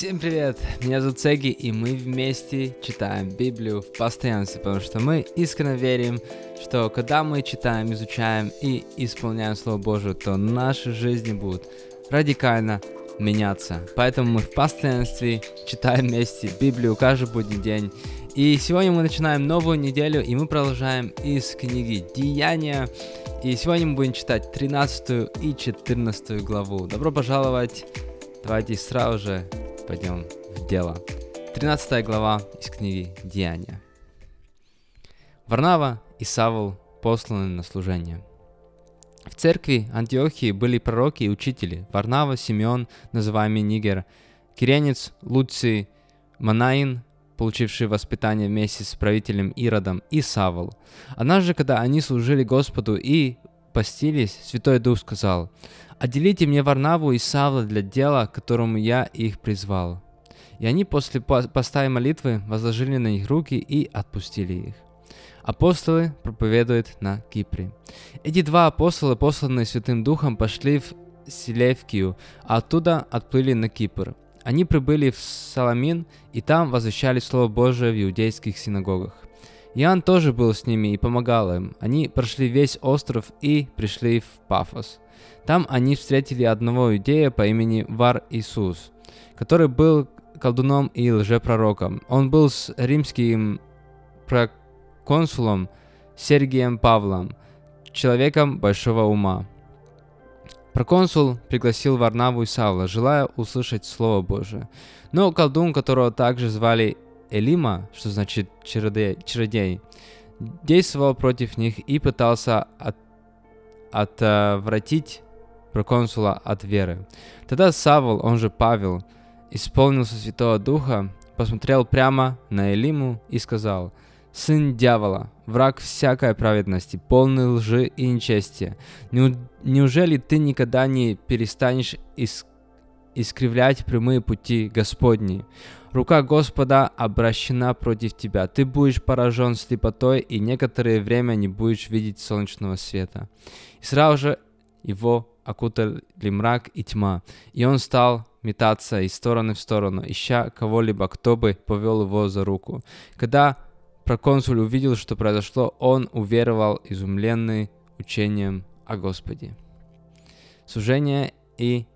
Всем привет! Меня зовут Сеги, и мы вместе читаем Библию в постоянстве, потому что мы искренне верим, что когда мы читаем, изучаем и исполняем Слово Божие, то наши жизни будут радикально меняться. Поэтому мы в постоянстве читаем вместе Библию каждый будний день. И сегодня мы начинаем новую неделю, и мы продолжаем из книги Деяния. И сегодня мы будем читать 13 и 14 главу. Добро пожаловать! Давайте сразу же пойдем в дело. 13 глава из книги Деяния. Варнава и Савл посланы на служение. В церкви Антиохии были пророки и учители Варнава, Симеон, называемый Нигер, Киренец, Луций, Манаин, получивший воспитание вместе с правителем Иродом, и Савл. Однажды, когда они служили Господу и постились, Святой Дух сказал, «Отделите мне Варнаву и Савла для дела, к которому я их призвал». И они после поста и молитвы возложили на них руки и отпустили их. Апостолы проповедуют на Кипре. Эти два апостола, посланные Святым Духом, пошли в Селевкию, а оттуда отплыли на Кипр. Они прибыли в Саламин, и там возвещали Слово Божие в иудейских синагогах. Иоанн тоже был с ними и помогал им. Они прошли весь остров и пришли в Пафос. Там они встретили одного иудея по имени Вар Иисус, который был колдуном и лжепророком. Он был с римским проконсулом Сергием Павлом, человеком большого ума. Проконсул пригласил Варнаву и Савла, желая услышать Слово Божие. Но колдун, которого также звали Элима, что значит чародей, чародей действовал против них и пытался от, отвратить проконсула от веры. Тогда Савл, он же Павел, исполнился Святого Духа, посмотрел прямо на Элиму и сказал, «Сын дьявола, враг всякой праведности, полный лжи и нечестия, неужели ты никогда не перестанешь иск искривлять прямые пути Господни? Рука Господа обращена против тебя. Ты будешь поражен слепотой, и некоторое время не будешь видеть солнечного света. И сразу же его окутали мрак и тьма, и он стал метаться из стороны в сторону, ища кого-либо, кто бы повел его за руку. Когда проконсуль увидел, что произошло, он уверовал, изумленный учением о Господе. Сужение и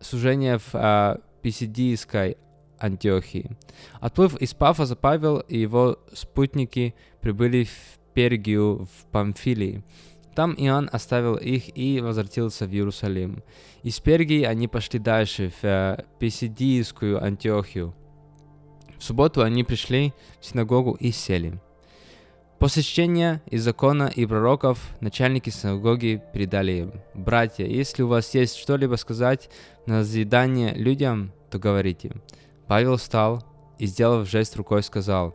сужение в а, Писидийской Антиохии. Отплыв из Пафоса, Павел и его спутники прибыли в Пергию в Памфилии. Там Иоанн оставил их и возвратился в Иерусалим. Из Пергии они пошли дальше, в э, Писидийскую Антиохию. В субботу они пришли в синагогу и сели. После чтения из закона и пророков начальники синагоги передали им, «Братья, если у вас есть что-либо сказать на назидание людям, то говорите». Павел встал и, сделав жест рукой, сказал,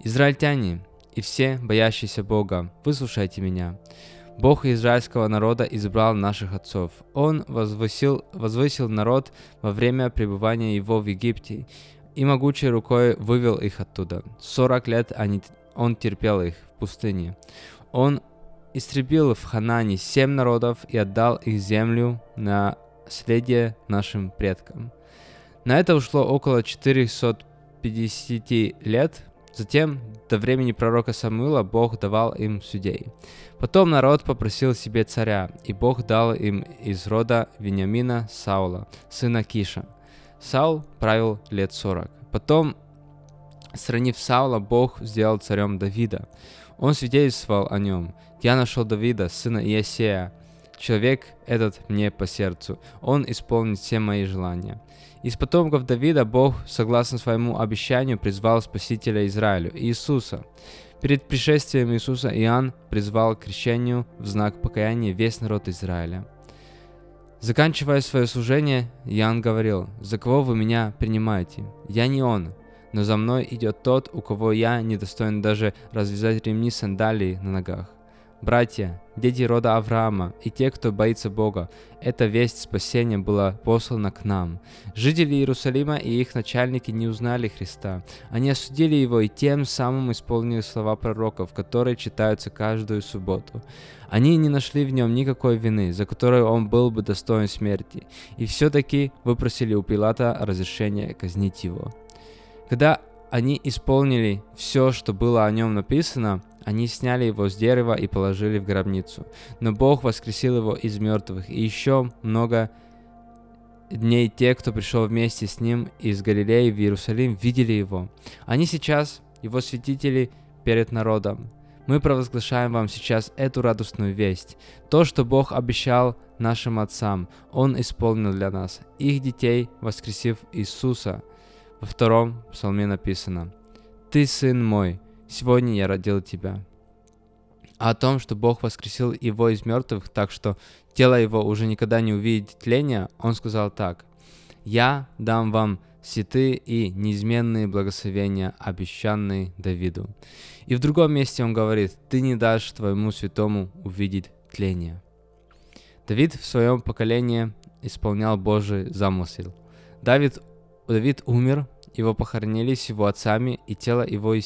«Израильтяне и все, боящиеся Бога, выслушайте меня. Бог израильского народа избрал наших отцов. Он возвысил, возвысил народ во время пребывания его в Египте и могучей рукой вывел их оттуда. Сорок лет они, он терпел их в пустыне. Он истребил в Ханане семь народов и отдал их землю на следие нашим предкам. На это ушло около 450 лет. Затем, до времени пророка Самуила, Бог давал им судей. Потом народ попросил себе царя, и Бог дал им из рода Вениамина Саула, сына Киша. Саул правил лет сорок. Потом, сранив Саула, Бог сделал царем Давида. Он свидетельствовал о нем. «Я нашел Давида, сына Иосея. Человек этот мне по сердцу. Он исполнит все мои желания». Из потомков Давида Бог, согласно своему обещанию, призвал Спасителя Израилю, Иисуса. Перед пришествием Иисуса Иоанн призвал к крещению в знак покаяния весь народ Израиля. Заканчивая свое служение, Иоанн говорил, «За кого вы меня принимаете? Я не он, но за мной идет тот, у кого я недостоин даже развязать ремни сандалии на ногах. Братья, дети рода Авраама и те, кто боится Бога, эта весть спасения была послана к нам. Жители Иерусалима и их начальники не узнали Христа. Они осудили его и тем самым исполнили слова пророков, которые читаются каждую субботу. Они не нашли в нем никакой вины, за которую он был бы достоин смерти, и все-таки выпросили у Пилата разрешение казнить его. Когда они исполнили все, что было о нем написано, они сняли его с дерева и положили в гробницу. Но Бог воскресил его из мертвых, и еще много дней те, кто пришел вместе с ним из Галилеи в Иерусалим, видели его. Они сейчас его святители перед народом. Мы провозглашаем вам сейчас эту радостную весть. То, что Бог обещал нашим отцам, Он исполнил для нас, их детей, воскресив Иисуса. Во втором псалме написано «Ты, сын мой, сегодня я родил тебя. А о том, что Бог воскресил его из мертвых, так что тело его уже никогда не увидит тления, он сказал так. «Я дам вам святые и неизменные благословения, обещанные Давиду». И в другом месте он говорит, «Ты не дашь твоему святому увидеть тление». Давид в своем поколении исполнял Божий замысел. Давид, Давид умер, его похоронили с его отцами, и тело его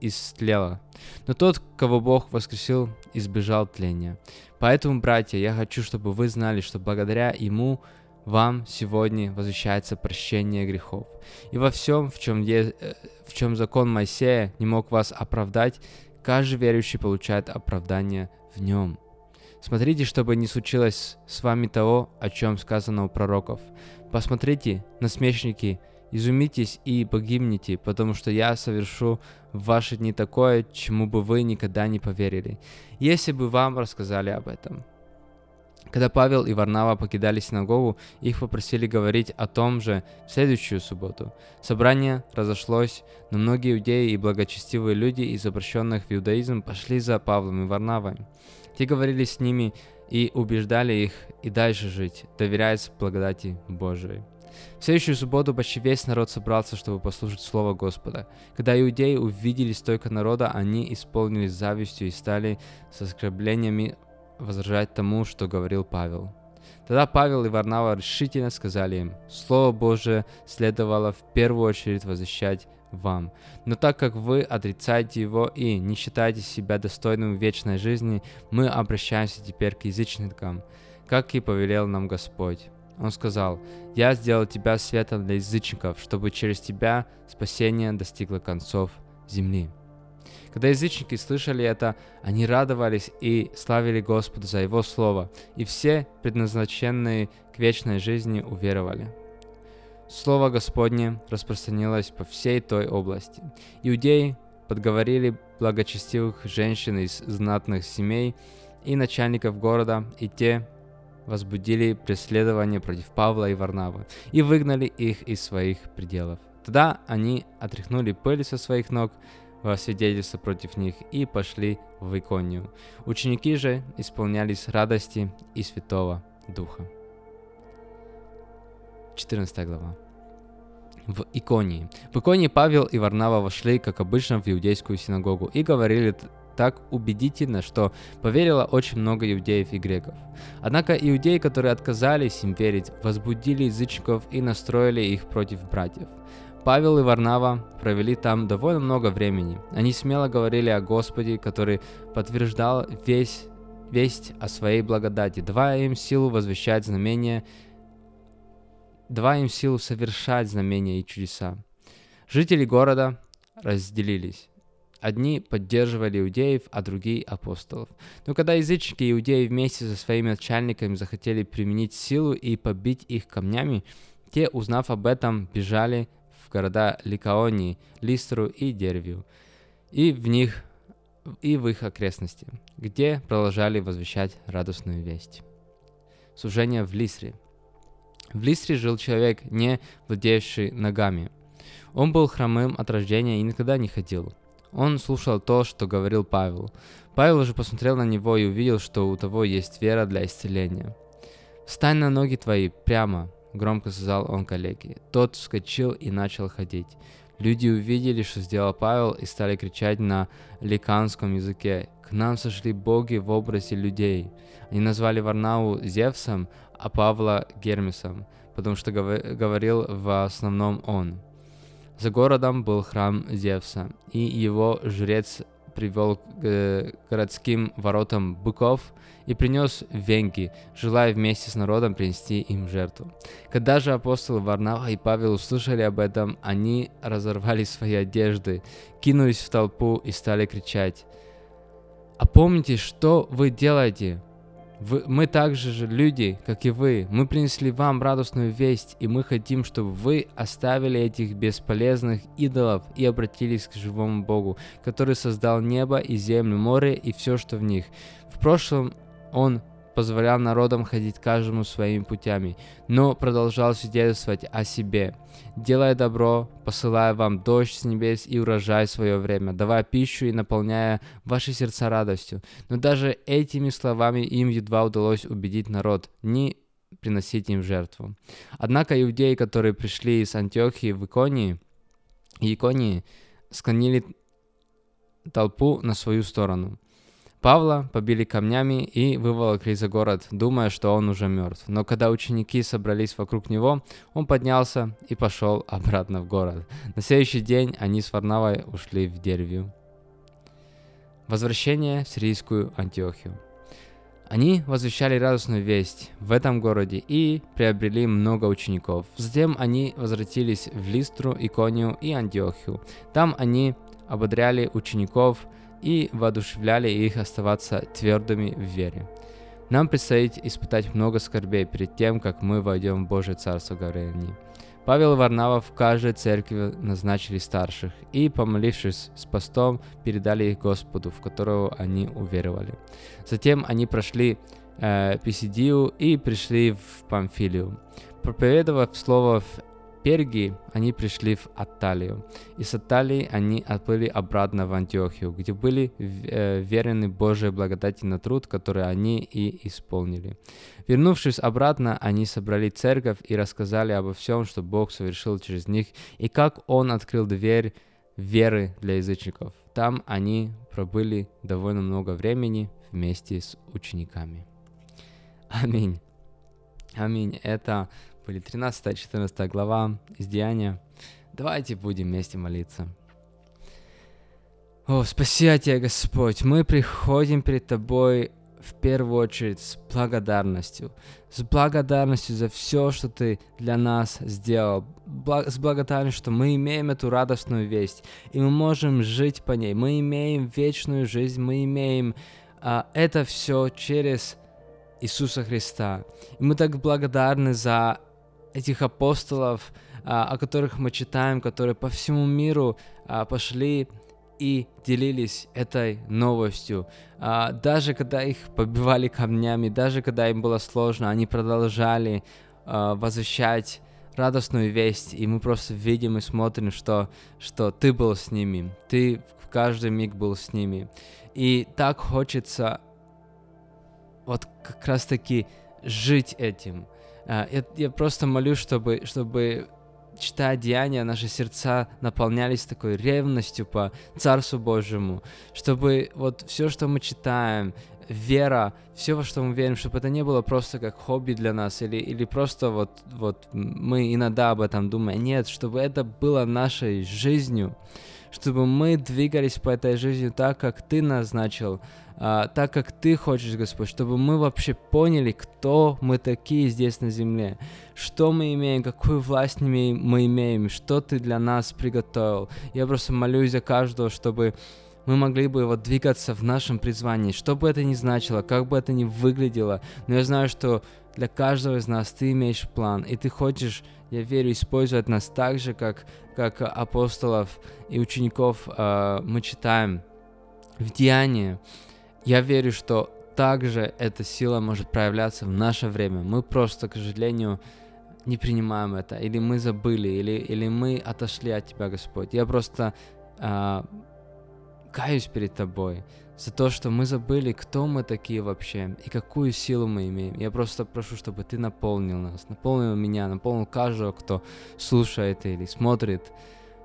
истлела. Но тот, кого Бог воскресил, избежал тления. Поэтому, братья, я хочу, чтобы вы знали, что благодаря Ему вам сегодня возвещается прощение грехов. И во всем, в чем, е... Э, в чем закон Моисея не мог вас оправдать, каждый верующий получает оправдание в нем. Смотрите, чтобы не случилось с вами того, о чем сказано у пророков. Посмотрите, насмешники, Изумитесь и погибнете, потому что я совершу в ваши дни такое, чему бы вы никогда не поверили, если бы вам рассказали об этом. Когда Павел и Варнава покидали синагогу, их попросили говорить о том же в следующую субботу. Собрание разошлось, но многие иудеи и благочестивые люди из обращенных в иудаизм пошли за Павлом и Варнавой. Те говорили с ними и убеждали их и дальше жить, доверяясь благодати Божией. В следующую субботу почти весь народ собрался, чтобы послушать Слово Господа. Когда иудеи увидели столько народа, они исполнились завистью и стали с оскорблениями возражать тому, что говорил Павел. Тогда Павел и Варнава решительно сказали им, Слово Божие следовало в первую очередь возвещать вам. Но так как вы отрицаете его и не считаете себя достойным вечной жизни, мы обращаемся теперь к язычникам, как и повелел нам Господь. Он сказал, «Я сделал тебя светом для язычников, чтобы через тебя спасение достигло концов земли». Когда язычники слышали это, они радовались и славили Господа за Его Слово, и все, предназначенные к вечной жизни, уверовали. Слово Господне распространилось по всей той области. Иудеи подговорили благочестивых женщин из знатных семей и начальников города, и те возбудили преследование против Павла и Варнавы и выгнали их из своих пределов. Тогда они отряхнули пыль со своих ног во свидетельство против них и пошли в Иконию. Ученики же исполнялись радости и Святого Духа. 14 глава. В Иконии. В Иконии Павел и Варнава вошли, как обычно, в иудейскую синагогу и говорили так убедительно, что поверило очень много иудеев и греков. Однако иудеи, которые отказались им верить, возбудили язычников и настроили их против братьев. Павел и Варнава провели там довольно много времени. Они смело говорили о Господе, который подтверждал весь весть о своей благодати, давая им силу возвещать знамения, давая им силу совершать знамения и чудеса. Жители города разделились. Одни поддерживали иудеев, а другие апостолов. Но когда язычники и иудеи вместе со своими начальниками захотели применить силу и побить их камнями, те, узнав об этом, бежали в города Ликаонии, Листру и Дервию, и в них и в их окрестности, где продолжали возвещать радостную весть. Служение в Листре. В Листре жил человек, не владеющий ногами. Он был хромым от рождения и никогда не ходил. Он слушал то, что говорил Павел. Павел уже посмотрел на него и увидел, что у того есть вера для исцеления. «Встань на ноги твои прямо», — громко сказал он коллеге. Тот вскочил и начал ходить. Люди увидели, что сделал Павел, и стали кричать на ликанском языке «К нам сошли боги в образе людей». Они назвали Варнаву Зевсом, а Павла Гермесом, потому что говорил в основном он. За городом был храм Зевса, и его жрец привел к э, городским воротам быков и принес венки, желая вместе с народом принести им жертву. Когда же апостолы Варнава и Павел услышали об этом, они разорвали свои одежды, кинулись в толпу и стали кричать «А помните, что вы делаете? Вы, мы также же люди, как и вы. Мы принесли вам радостную весть, и мы хотим, чтобы вы оставили этих бесполезных идолов и обратились к живому Богу, который создал небо и землю, море и все, что в них. В прошлом он позволял народам ходить каждому своими путями, но продолжал свидетельствовать о себе. «Делая добро, посылая вам дождь с небес и урожай в свое время, давая пищу и наполняя ваши сердца радостью». Но даже этими словами им едва удалось убедить народ не приносить им жертву. Однако иудеи, которые пришли из Антиохии в Иконии, Иконии, склонили толпу на свою сторону. Павла побили камнями и выволокли за город, думая, что он уже мертв. Но когда ученики собрались вокруг него, он поднялся и пошел обратно в город. На следующий день они с Варнавой ушли в Дервию. Возвращение в сирийскую Антиохию. Они возвещали радостную весть в этом городе и приобрели много учеников. Затем они возвратились в Листру, Иконию и Антиохию. Там они ободряли учеников – и воодушевляли их оставаться твердыми в вере. Нам предстоит испытать много скорбей перед тем, как мы войдем в Божье Царство, говорили они. Павел Варнава в каждой церкви назначили старших и, помолившись с постом, передали их Господу, в которого они уверовали. Затем они прошли э, Писидию и пришли в Памфилию. Проповедовав слово в Перги они пришли в Атталию. Из Атталии они отплыли обратно в Антиохию, где были э, верены Божьей благодати на труд, который они и исполнили. Вернувшись обратно, они собрали церковь и рассказали обо всем, что Бог совершил через них, и как Он открыл дверь веры для язычников. Там они пробыли довольно много времени вместе с учениками. Аминь. Аминь. Это были 13-14 глава из Деяния. Давайте будем вместе молиться. О, спаси Тебя, Господь. Мы приходим перед Тобой в первую очередь с благодарностью. С благодарностью за все, что Ты для нас сделал. С благодарностью, что мы имеем эту радостную весть. И мы можем жить по ней. Мы имеем вечную жизнь. Мы имеем а, это все через Иисуса Христа. И мы так благодарны за этих апостолов, а, о которых мы читаем, которые по всему миру а, пошли и делились этой новостью. А, даже когда их побивали камнями, даже когда им было сложно, они продолжали возвещать радостную весть, и мы просто видим и смотрим, что, что ты был с ними, ты в каждый миг был с ними. И так хочется вот как раз таки жить этим – я, я просто молюсь, чтобы, чтобы читая деяния, наши сердца наполнялись такой ревностью по Царству Божьему, чтобы вот все, что мы читаем, вера, все, во что мы верим, чтобы это не было просто как хобби для нас или, или просто вот, вот мы иногда об этом думаем. Нет, чтобы это было нашей жизнью, чтобы мы двигались по этой жизни так, как Ты назначил, а, так, как Ты хочешь, Господь, чтобы мы вообще поняли, кто мы такие здесь на земле, что мы имеем, какую власть мы имеем, что Ты для нас приготовил. Я просто молюсь за каждого, чтобы мы могли бы вот двигаться в нашем призвании, что бы это ни значило, как бы это ни выглядело, но я знаю, что для каждого из нас ты имеешь план, и ты хочешь, я верю, использовать нас так же, как, как апостолов и учеников э, мы читаем в Деянии. Я верю, что также эта сила может проявляться в наше время. Мы просто, к сожалению, не принимаем это, или мы забыли, или, или мы отошли от Тебя, Господь. Я просто э, каюсь перед Тобой за то, что мы забыли, кто мы такие вообще и какую силу мы имеем. Я просто прошу, чтобы Ты наполнил нас, наполнил меня, наполнил каждого, кто слушает или смотрит,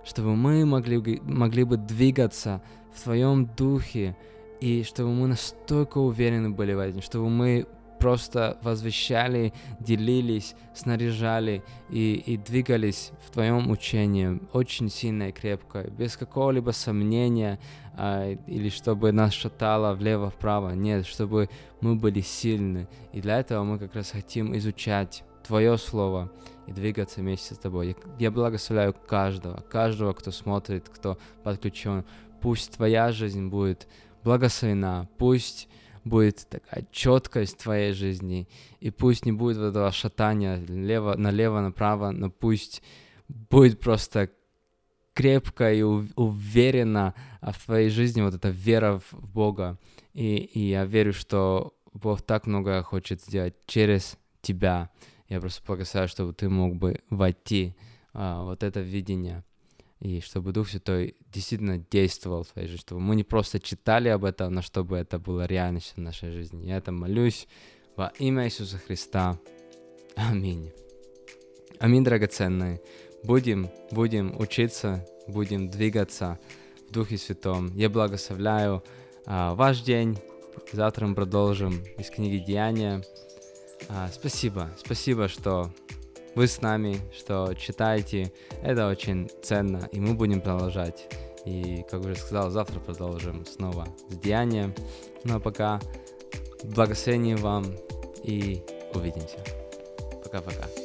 чтобы мы могли, могли бы двигаться в Твоем Духе, и чтобы мы настолько уверены были в этом, чтобы мы просто возвещали, делились, снаряжали и, и двигались в Твоем учении очень сильно и крепко, без какого-либо сомнения, а, или чтобы нас шатало влево-вправо. Нет, чтобы мы были сильны. И для этого мы как раз хотим изучать Твое Слово и двигаться вместе с Тобой. Я благословляю каждого, каждого, кто смотрит, кто подключен. Пусть Твоя жизнь будет благословена, пусть будет такая четкость твоей жизни, и пусть не будет вот этого шатания лево, налево, направо, но пусть будет просто крепко и уверенно в твоей жизни вот эта вера в Бога. И, и я верю, что Бог так много хочет сделать через тебя. Я просто благословляю, чтобы ты мог бы войти а, вот это видение и чтобы Дух Святой действительно действовал в твоей жизни, чтобы мы не просто читали об этом, но чтобы это было реальностью в нашей жизни. Я это молюсь во имя Иисуса Христа. Аминь. Аминь, драгоценные. Будем, будем учиться, будем двигаться в Духе Святом. Я благословляю а, ваш день. Завтра мы продолжим из книги Деяния. А, спасибо, спасибо, что вы с нами, что читаете. Это очень ценно, и мы будем продолжать. И, как уже сказал, завтра продолжим снова с деянием. Ну а пока благословение вам и увидимся. Пока-пока.